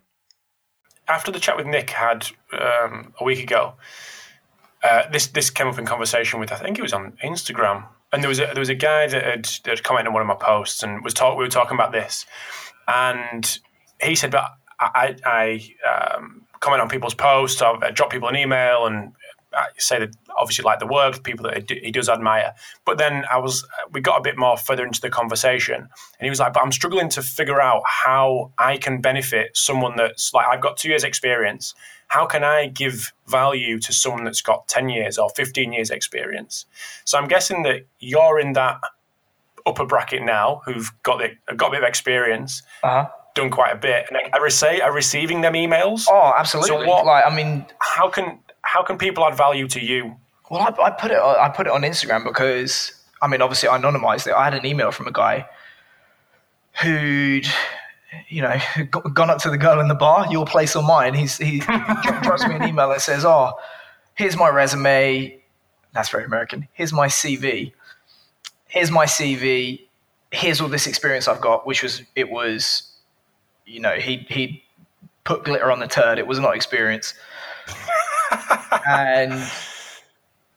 Speaker 1: after the chat with Nick had um, a week ago, uh, this this came up in conversation with I think it was on Instagram, and there was a, there was a guy that had, that had commented on one of my posts and was talk we were talking about this, and he said, but I, I um, comment on people's posts, I drop people an email, and I say that obviously like the work, people that he does admire. But then I was, we got a bit more further into the conversation, and he was like, "But I'm struggling to figure out how I can benefit someone that's like I've got two years experience. How can I give value to someone that's got ten years or fifteen years experience?" So I'm guessing that you're in that upper bracket now, who've got the, got a bit of experience.
Speaker 2: Uh-huh
Speaker 1: done quite a bit. And I, say, are receiving them emails.
Speaker 2: Oh, absolutely. So what, like, I mean,
Speaker 1: how can how can people add value to you
Speaker 2: well, I, I put it I put it on Instagram because I mean, obviously, I anonymized it. I had an email from a guy who'd you know <laughs> gone up to the girl in the bar, your place or mine. He's he <laughs> drops me an email that says, "Oh, here's my resume." That's very American. Here's my CV. Here's my CV. Here's all this experience I've got, which was it was, you know, he he put glitter on the turd. It was not experience, <laughs> and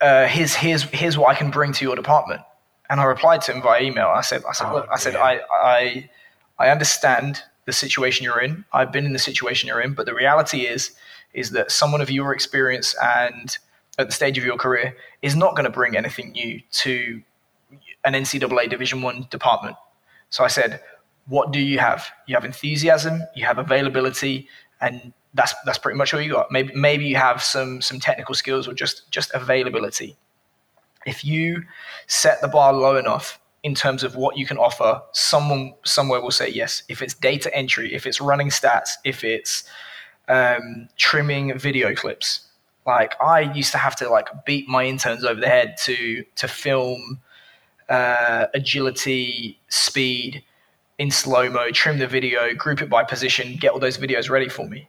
Speaker 2: uh, here's here's here's what I can bring to your department. And I replied to him via email. I said, I said, oh, look, I said, I, I, I understand the situation you're in. I've been in the situation you're in, but the reality is, is that someone of your experience and at the stage of your career is not going to bring anything new to an NCAA Division One department. So I said, what do you have? You have enthusiasm, you have availability, and that's that's pretty much all you got. Maybe maybe you have some some technical skills or just just availability. If you set the bar low enough in terms of what you can offer, someone somewhere will say yes. If it's data entry, if it's running stats, if it's um, trimming video clips, like I used to have to like beat my interns over the head to to film uh, agility, speed in slow mo, trim the video, group it by position, get all those videos ready for me.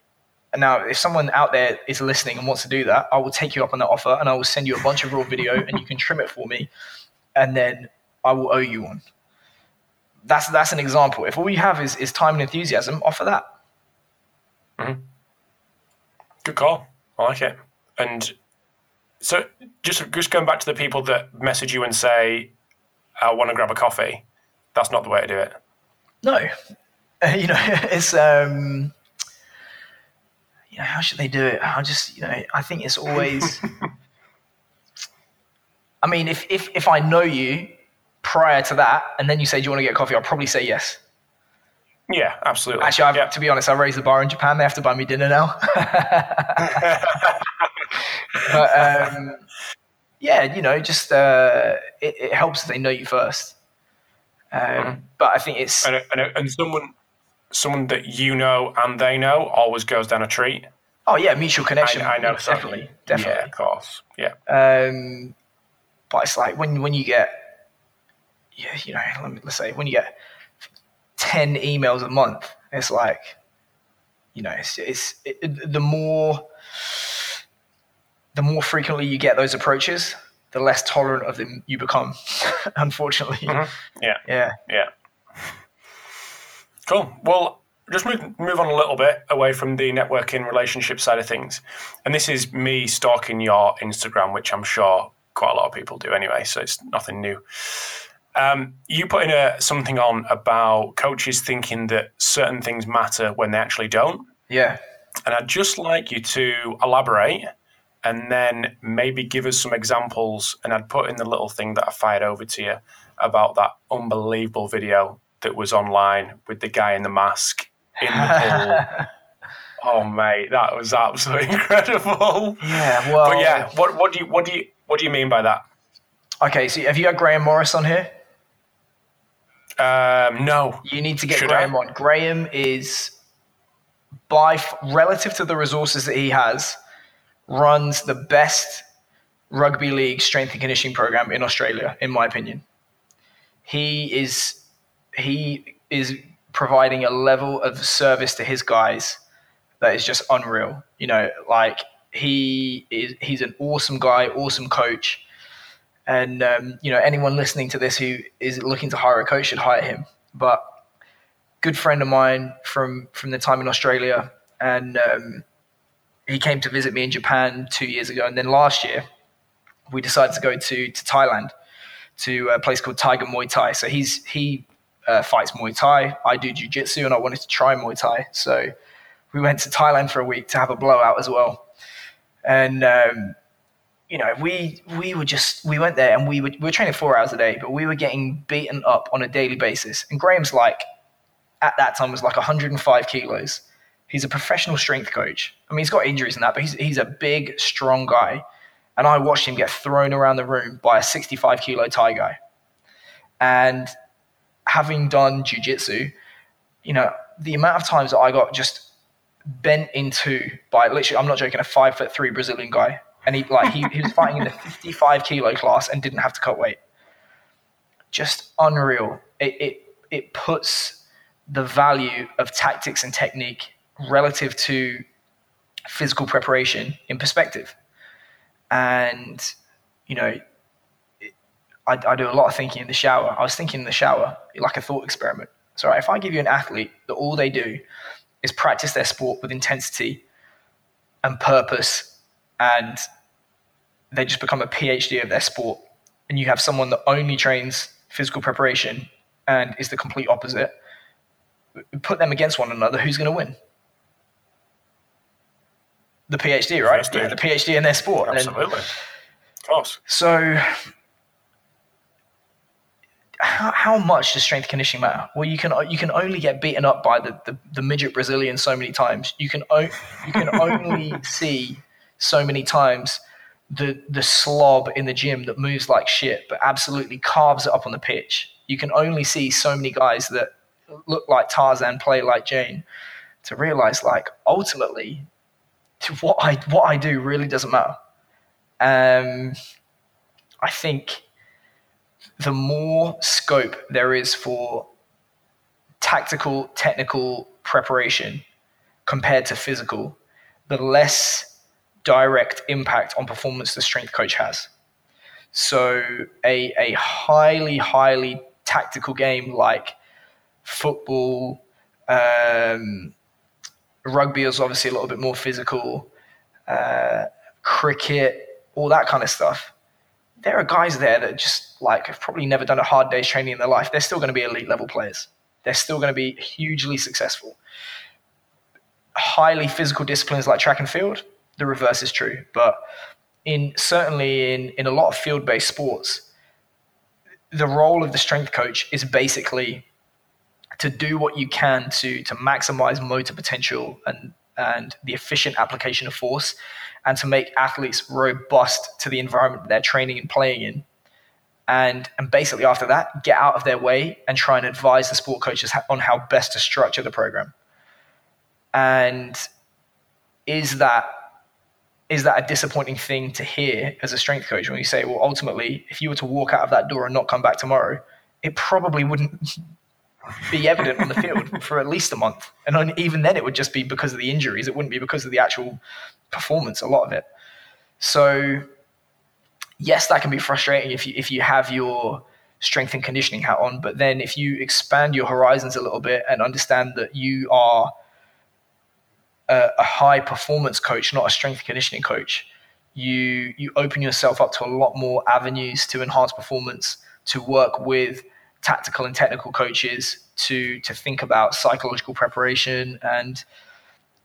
Speaker 2: And now, if someone out there is listening and wants to do that, I will take you up on that offer and I will send you a bunch of raw video and you can trim it for me. And then I will owe you one. That's, that's an example. If all you have is, is time and enthusiasm, offer that.
Speaker 1: Good call. I like it. And so, just just going back to the people that message you and say, "I want to grab a coffee," that's not the way to do it.
Speaker 2: No, <laughs> you know, <laughs> it's um, you know, how should they do it? I just, you know, I think it's always. <laughs> I mean, if if if I know you prior to that, and then you say, "Do you want to get coffee?" I'll probably say yes.
Speaker 1: Yeah, absolutely.
Speaker 2: Actually, I've,
Speaker 1: yeah.
Speaker 2: to be honest, I raised the bar in Japan. They have to buy me dinner now. <laughs> but um, yeah, you know, just uh, it, it, helps if they know you first. Um, mm-hmm. But I think it's
Speaker 1: and, and, and, someone someone that you know and they know always goes down a treat.
Speaker 2: Oh yeah, mutual connection.
Speaker 1: I, I know,
Speaker 2: definitely, definitely.
Speaker 1: Yeah, of course. Yeah.
Speaker 2: Um, but it's like when when you get, yeah, you know, let me, let's say when you get 10 emails a month. It's like, you know, it's, it's it, the more the more frequently you get those approaches, the less tolerant of them you become. <laughs> unfortunately,
Speaker 1: mm-hmm. yeah,
Speaker 2: yeah,
Speaker 1: yeah. Cool. Well, just move move on a little bit away from the networking relationship side of things, and this is me stalking your Instagram, which I'm sure quite a lot of people do anyway, so it's nothing new. Um, you put in a, something on about coaches thinking that certain things matter when they actually don't.
Speaker 2: Yeah.
Speaker 1: And I'd just like you to elaborate and then maybe give us some examples. And I'd put in the little thing that I fired over to you about that unbelievable video that was online with the guy in the mask in the pool. <laughs> oh mate, that was absolutely <laughs> incredible.
Speaker 2: Yeah, well,
Speaker 1: but yeah, what what do you what do you what do you mean by that?
Speaker 2: Okay, so have you got Graham Morris on here?
Speaker 1: Um, no.
Speaker 2: You need to get Should Graham I? on. Graham is by relative to the resources that he has, runs the best rugby league strength and conditioning program in Australia, in my opinion. He is he is providing a level of service to his guys that is just unreal. You know, like he is he's an awesome guy, awesome coach. And um, you know, anyone listening to this who is looking to hire a coach should hire him. But good friend of mine from from the time in Australia, and um, he came to visit me in Japan two years ago, and then last year we decided to go to to Thailand to a place called Tiger Muay Thai. So he's he uh, fights Muay Thai. I do Jiu Jitsu, and I wanted to try Muay Thai. So we went to Thailand for a week to have a blowout as well. And um, you know, we we were just we went there and we were we were training four hours a day, but we were getting beaten up on a daily basis. And Graham's like at that time was like 105 kilos. He's a professional strength coach. I mean, he's got injuries and that, but he's he's a big, strong guy. And I watched him get thrown around the room by a 65 kilo Thai guy. And having done jujitsu, you know, the amount of times that I got just bent into by literally, I'm not joking, a five foot three Brazilian guy and he like he, he was fighting in the <laughs> 55 kilo class and didn't have to cut weight. Just unreal. It it it puts the value of tactics and technique relative to physical preparation in perspective. And you know, I, I do a lot of thinking in the shower. I was thinking in the shower, like a thought experiment. So, if I give you an athlete that all they do is practice their sport with intensity and purpose and they just become a PhD of their sport. And you have someone that only trains physical preparation and is the complete opposite. Put them against one another, who's going to win? The PhD, right? Yeah, the PhD in their sport.
Speaker 1: Absolutely. of course.
Speaker 2: So, how, how much does strength conditioning matter? Well, you can you can only get beaten up by the, the, the midget Brazilian so many times. You can o- you can <laughs> only see so many times the the slob in the gym that moves like shit but absolutely carves it up on the pitch. You can only see so many guys that look like Tarzan, play like Jane, to realize like ultimately what I what I do really doesn't matter. Um, I think the more scope there is for tactical, technical preparation compared to physical, the less direct impact on performance the strength coach has. So a, a highly, highly tactical game like football, um, rugby is obviously a little bit more physical. Uh, cricket, all that kind of stuff. There are guys there that just like have probably never done a hard day's training in their life. They're still going to be elite level players. They're still going to be hugely successful. Highly physical disciplines like track and field, the reverse is true. But in certainly in in a lot of field based sports, the role of the strength coach is basically to do what you can to to maximize motor potential and and the efficient application of force and to make athletes robust to the environment they're training and playing in and and basically after that get out of their way and try and advise the sport coaches on how best to structure the program and is that is that a disappointing thing to hear as a strength coach when you say well ultimately if you were to walk out of that door and not come back tomorrow it probably wouldn't be evident on the field <laughs> for at least a month. And on, even then, it would just be because of the injuries. It wouldn't be because of the actual performance, a lot of it. So, yes, that can be frustrating if you, if you have your strength and conditioning hat on. But then if you expand your horizons a little bit and understand that you are a, a high performance coach, not a strength conditioning coach, you you open yourself up to a lot more avenues to enhance performance, to work with – tactical and technical coaches to to think about psychological preparation and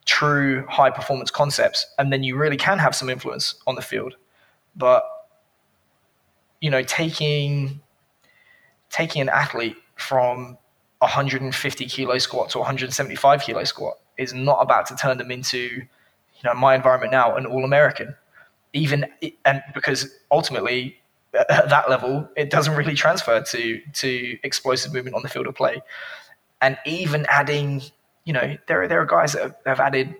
Speaker 2: true high performance concepts. And then you really can have some influence on the field. But you know taking taking an athlete from 150 kilo squat to 175 kilo squat is not about to turn them into you know my environment now an all american even and because ultimately at that level, it doesn't really transfer to to explosive movement on the field of play. And even adding, you know, there are there are guys that have, have added,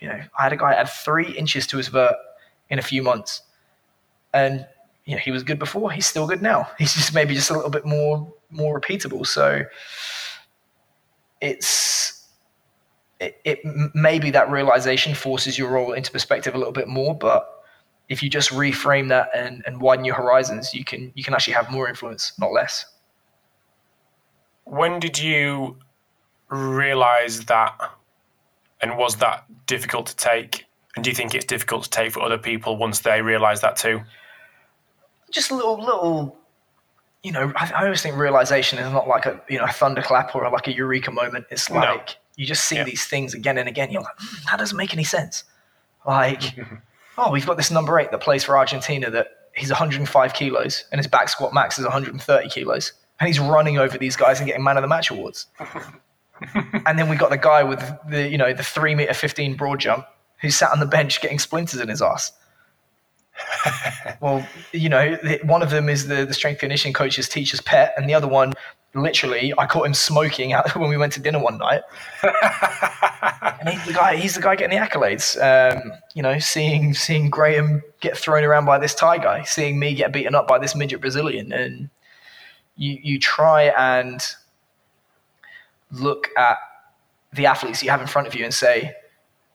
Speaker 2: you know, I had a guy add three inches to his vert in a few months, and you know he was good before. He's still good now. <laughs> He's just maybe just a little bit more more repeatable. So it's it, it maybe that realization forces your role into perspective a little bit more, but if you just reframe that and, and widen your horizons, you can you can actually have more influence, not less.
Speaker 1: When did you realize that, and was that difficult to take? And do you think it's difficult to take for other people once they realize that too?
Speaker 2: Just a little little you know, I, I, always think realization is not like a you know a thunderclap or like a eureka moment. It's like no. You just see yeah. these things again and again. You're like, mm, that doesn't make any sense. Like <laughs> oh, we've got this number eight that plays for Argentina that he's 105 kilos and his back squat max is 130 kilos. And he's running over these guys and getting man of the match awards. <laughs> and then we got the guy with the, you know, the three meter 15 broad jump who sat on the bench getting splinters in his ass. <laughs> well, you know, one of them is the, the strength conditioning coach's teacher's pet, and the other one literally, I caught him smoking out <laughs> when we went to dinner one night. and he's the guy. He's the guy getting the accolades. Um, you know, seeing seeing Graham get thrown around by this Thai guy, seeing me get beaten up by this midget Brazilian, and you you try and look at the athletes you have in front of you and say,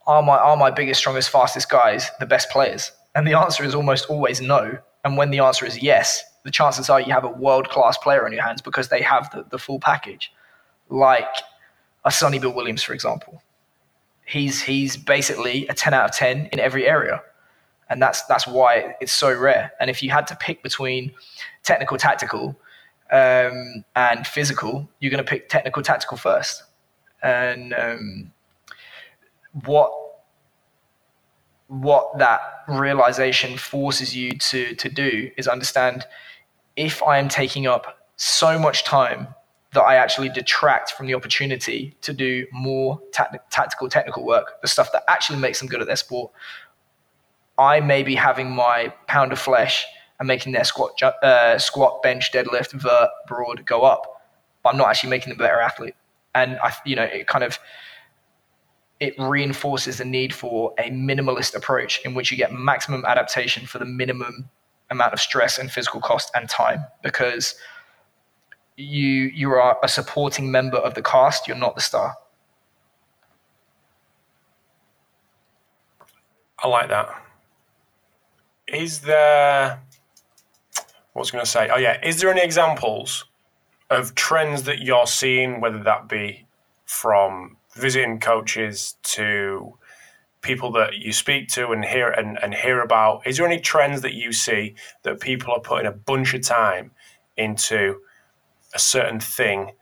Speaker 2: are my are my biggest, strongest, fastest guys the best players? And the answer is almost always no. And when the answer is yes, the chances are you have a world class player on your hands because they have the, the full package, like a Sonny Bill Williams, for example. He's he's basically a ten out of ten in every area, and that's that's why it's so rare. And if you had to pick between technical, tactical, um, and physical, you're going to pick technical, tactical first. And um, what what that realization forces you to to do is understand if I am taking up so much time that I actually detract from the opportunity to do more tactical, technical work, the stuff that actually makes them good at their sport, I may be having my pound of flesh and making their squat, uh, squat, bench, deadlift, vert, broad go up, but I'm not actually making them a better athlete. And I, you know, it kind of it reinforces the need for a minimalist approach in which you get maximum adaptation for the minimum amount of stress and physical cost and time because you you are a supporting member of the cast. You're not the star.
Speaker 1: I like that. Is there what was going to say? Oh yeah. Is there any examples of trends that you're seeing whether that be from visiting coaches to people that you speak to and hear and, and hear about, is there any trends that you see that people are putting a bunch of time into a certain thing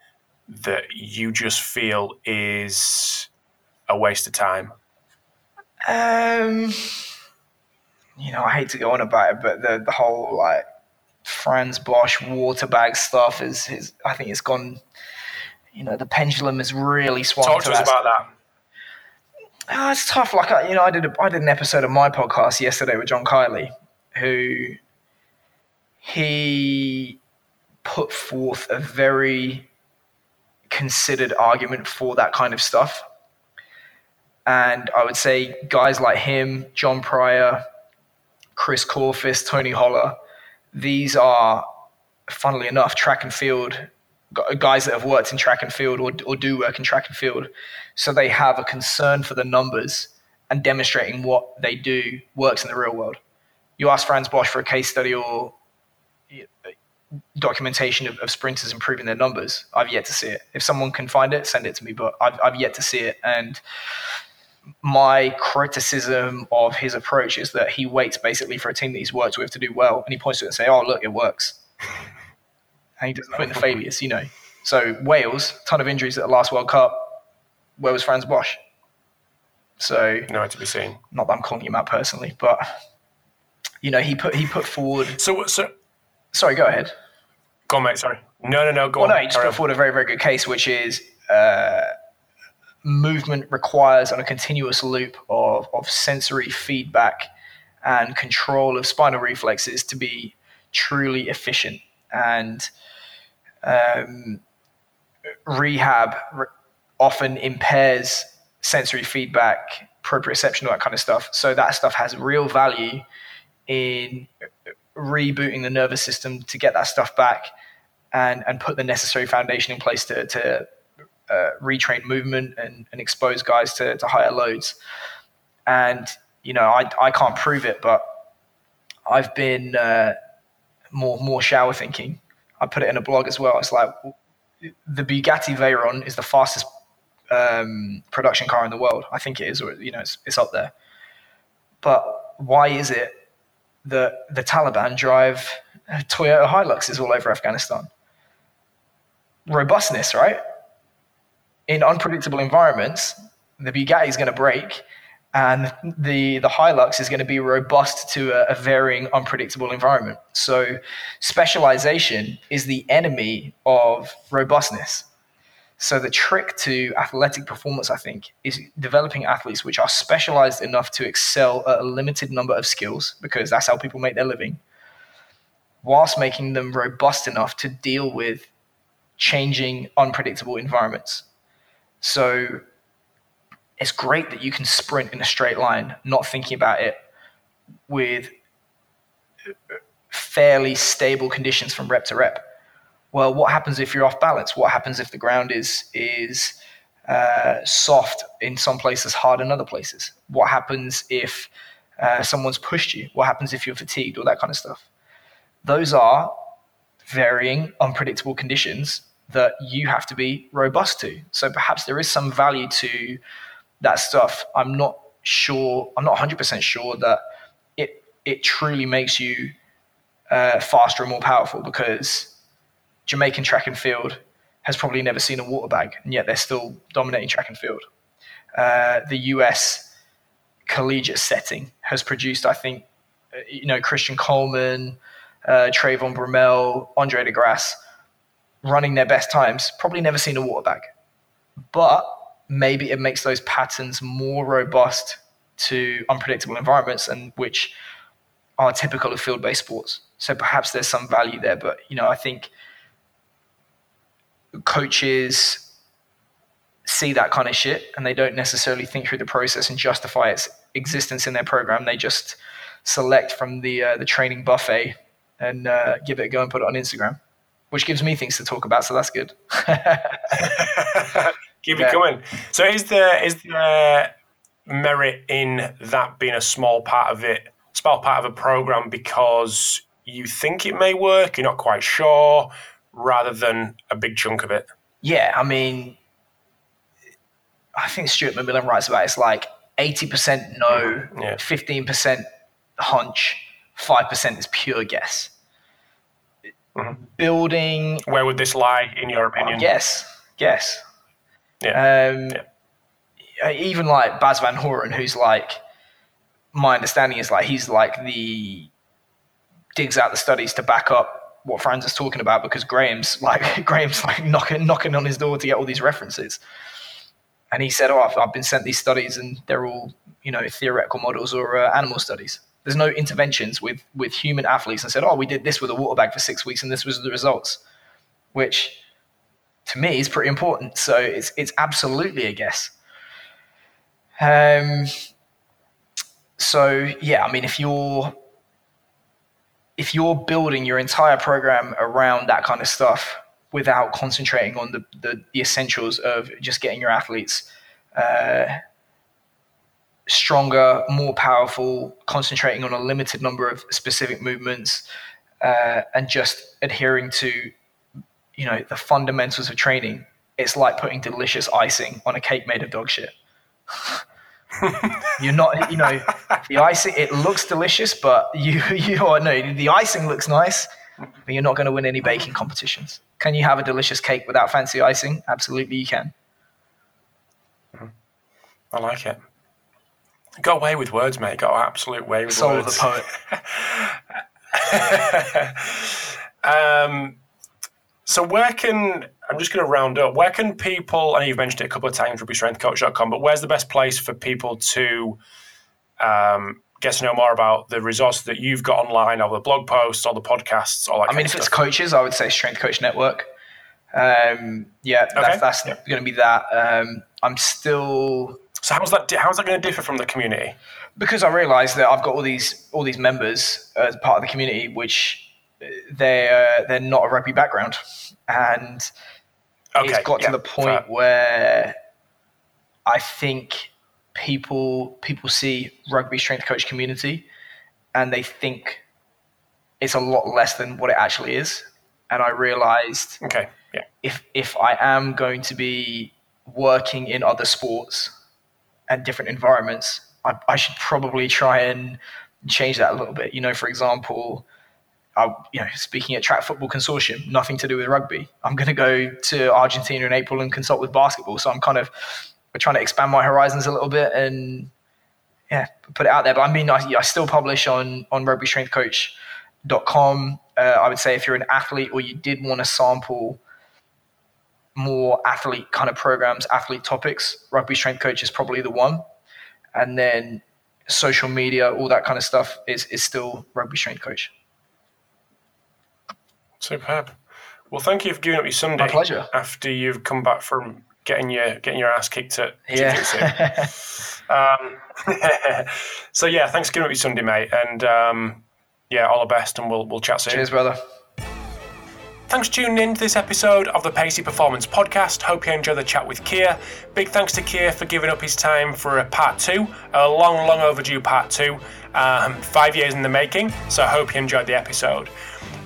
Speaker 1: that you just feel is a waste of time?
Speaker 2: Um, you know, I hate to go on about it, but the the whole like Franz Bosch water bag stuff is, is I think it's gone. You know, the pendulum has really swung.
Speaker 1: Talk to us about that.
Speaker 2: Oh, it's tough. Like I, you know, I did a, I did an episode of my podcast yesterday with John Kiely, who he put forth a very considered argument for that kind of stuff. And I would say guys like him, John Pryor, Chris Korfist, Tony Holler, these are, funnily enough, track and field guys that have worked in track and field or, or do work in track and field. So they have a concern for the numbers and demonstrating what they do works in the real world. You ask Franz Bosch for a case study or uh, documentation of, of, sprinters improving their numbers. I've yet to see it. If someone can find it, send it to me, but I've, I've yet to see it. And my criticism of his approach is that he waits basically for a team that he's worked with to do well, and he points to it and say, "Oh, look, it works," and he doesn't point the failures, you know. So Wales, ton of injuries at the last World Cup. Where was Franz Bosch? So
Speaker 1: no to be seen.
Speaker 2: Not that I'm calling him out personally, but you know, he put he put forward.
Speaker 1: So so.
Speaker 2: Sorry, go ahead.
Speaker 1: Go on, mate. Sorry. No, no, no. Go
Speaker 2: well,
Speaker 1: on.
Speaker 2: no, he just put forward a very, very good case, which is uh, movement requires on a continuous loop of, of sensory feedback and control of spinal reflexes to be truly efficient. And um, rehab re- often impairs sensory feedback, proprioception, all that kind of stuff. So that stuff has real value in rebooting the nervous system to get that stuff back and, and put the necessary foundation in place to, to uh, retrain movement and, and expose guys to, to higher loads. And, you know, I, I can't prove it, but I've been uh, more, more shower thinking. I put it in a blog as well. It's like the Bugatti Veyron is the fastest um, production car in the world. I think it is, or, you know, it's, it's up there. But why is it that the Taliban drive Toyota Hiluxes all over Afghanistan? Robustness, right? in unpredictable environments, the Bugatti is going to break, and the the Hilux is going to be robust to a, a, varying, unpredictable environment. So, specialization is the enemy of robustness. So, the trick to athletic performance, I think, is developing athletes which are specialized enough to excel at a limited number of skills, because that's how people make their living, whilst making them robust enough to deal with changing, unpredictable environments. So it's great that you can sprint in a straight line, not thinking about it with fairly stable conditions from rep to rep. Well, what happens if you're off balance? What happens if the ground is is uh, soft in some places, hard in other places? What happens if uh, someone's pushed you? What happens if you're fatigued? All that kind of stuff. Those are varying, unpredictable conditions that you have to be robust to. So perhaps there is some value to that stuff. I'm not sure. I'm not 100% sure that it it truly makes you uh, faster and more powerful because Jamaican track and field has probably never seen a water bag, and yet they're still dominating track and field. Uh, the US collegiate setting has produced, I think, uh, you know, Christian Coleman, uh, Trayvon Bromell, Andre De Grasse running their best times, probably never seen a water bag. But maybe it makes those patterns more robust to unpredictable environments and which are typical of field-based sports. So perhaps there's some value there, but you know, I think coaches see that kind of shit and they don't necessarily think through the process and justify its existence in their program. They just select from the uh, the training buffet and uh, give it a go and put it on Instagram which gives me things to talk about. So that's good. <laughs>
Speaker 1: Keep yeah. it coming. So is there is there merit in that being a small part of it, small part of a program because you think it may work, you're not quite sure, rather than a big chunk of it?
Speaker 2: Yeah, I mean, I think Stuart McMillan writes about it, it's like 80% no,
Speaker 1: Yeah.
Speaker 2: 15% hunch, 5% is pure guess. Mm-hmm. Building,
Speaker 1: Where would this lie, in your opinion?
Speaker 2: guess, guess.
Speaker 1: Yeah.
Speaker 2: Um,
Speaker 1: Yeah.
Speaker 2: uh, Even like Bas Van Hooren, who's like, my understanding is like he's like the digs out the studies to back up what Franz is talking about because Graham's like <laughs> Graham's like knocking knocking on his door to get all these references. And he said, "Oh, I've, I've been sent these studies, and they're all you know theoretical models or uh, animal studies. There's no interventions with with human athletes." And said, "Oh, we did this with a water bag for six weeks, and this was the results," which to me is pretty important. So it's it's absolutely a guess. Um. So yeah, I mean, if you're if you're building your entire program around that kind of stuff without concentrating on the, the, the essentials of just getting your athletes uh, stronger, more powerful, concentrating on a limited number of specific movements, uh, and just adhering to, you know, the fundamentals of training. It's like putting delicious icing on a cake made of dog shit. You're not, you know, the icing. It looks delicious, but you, <laughs> you are no. The icing looks nice, but you're not going to win any baking competitions. Can you have a delicious cake without fancy icing? Absolutely, you can.
Speaker 1: I like it. Got away with words, mate. Got absolute way with
Speaker 2: Soul of the poet. <laughs>
Speaker 1: um, so where can I'm just going to round up. Where can people? I know you've mentioned it a couple of times, rugbystrengthcoach.com, but where's the best place for people to um, get to know more about the resources that you've got online, or the blog posts, or the podcasts, all that?
Speaker 2: I mean, if it's coaches, I would say Strength Coach Network. Um, yeah,
Speaker 1: Okay.
Speaker 2: that's, that's
Speaker 1: Yeah.
Speaker 2: going to be that. Um, I'm still
Speaker 1: so how's that? How's that going to differ from the community?
Speaker 2: because I realised that I've got all these all these members as part of the community, which they uh, they're not a rugby background, and
Speaker 1: Okay,
Speaker 2: it's got
Speaker 1: yeah,
Speaker 2: to the point
Speaker 1: fair.
Speaker 2: where I think people people see rugby strength coach community and they think it's a lot less than what it actually is. And I realized
Speaker 1: Okay, yeah,
Speaker 2: if if I am going to be working in other sports and different environments, I, I should probably try and change that a little bit. You know, for example, I, you know, speaking at Track Football Consortium, nothing to do with rugby. I'm going to go to Argentina in April and consult with basketball. So I'm kind of we're trying to expand my horizons a little bit and yeah, put it out there. But I mean, I, I still publish on on rugbystrengthcoach.com. Uh, I would say if you're an athlete or you did want to sample more athlete kind of programs, athlete topics, Rugby Strength Coach is probably the one. And then social media, all that kind of stuff is, is still Rugby Strength Coach.
Speaker 1: Superb. Well, thank you for giving up your Sunday.
Speaker 2: My pleasure.
Speaker 1: After you've come back from getting your getting your ass kicked at.
Speaker 2: Yeah. <laughs>
Speaker 1: Um, <laughs> so yeah, thanks for giving up your Sunday, mate, and um, yeah, all the best, and we'll we'll chat soon.
Speaker 2: Cheers, brother.
Speaker 1: Thanks for tuning in to this episode of the Pacey Performance Podcast. Hope you enjoyed the chat with Keir. Big thanks to Keir for giving up his time for a part two, a long, long overdue part two, um, five years in the making. So I hope you enjoyed the episode.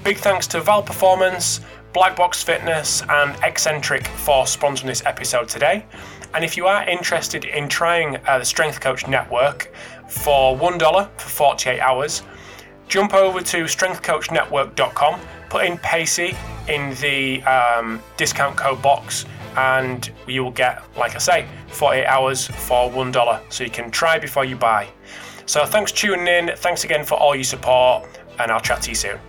Speaker 1: Big thanks to VALD Performance, Black Box Fitness, and Eccentric for sponsoring this episode today. And if you are interested in trying uh, the Strength Coach Network for $1 for 48 hours, jump over to strengthcoachnetwork.com, put in Pacey in the um, discount code box, and you will get, like I say, 48 hours for $1. So you can try before you buy. So thanks for tuning in. Thanks again for all your support, and I'll chat to you soon.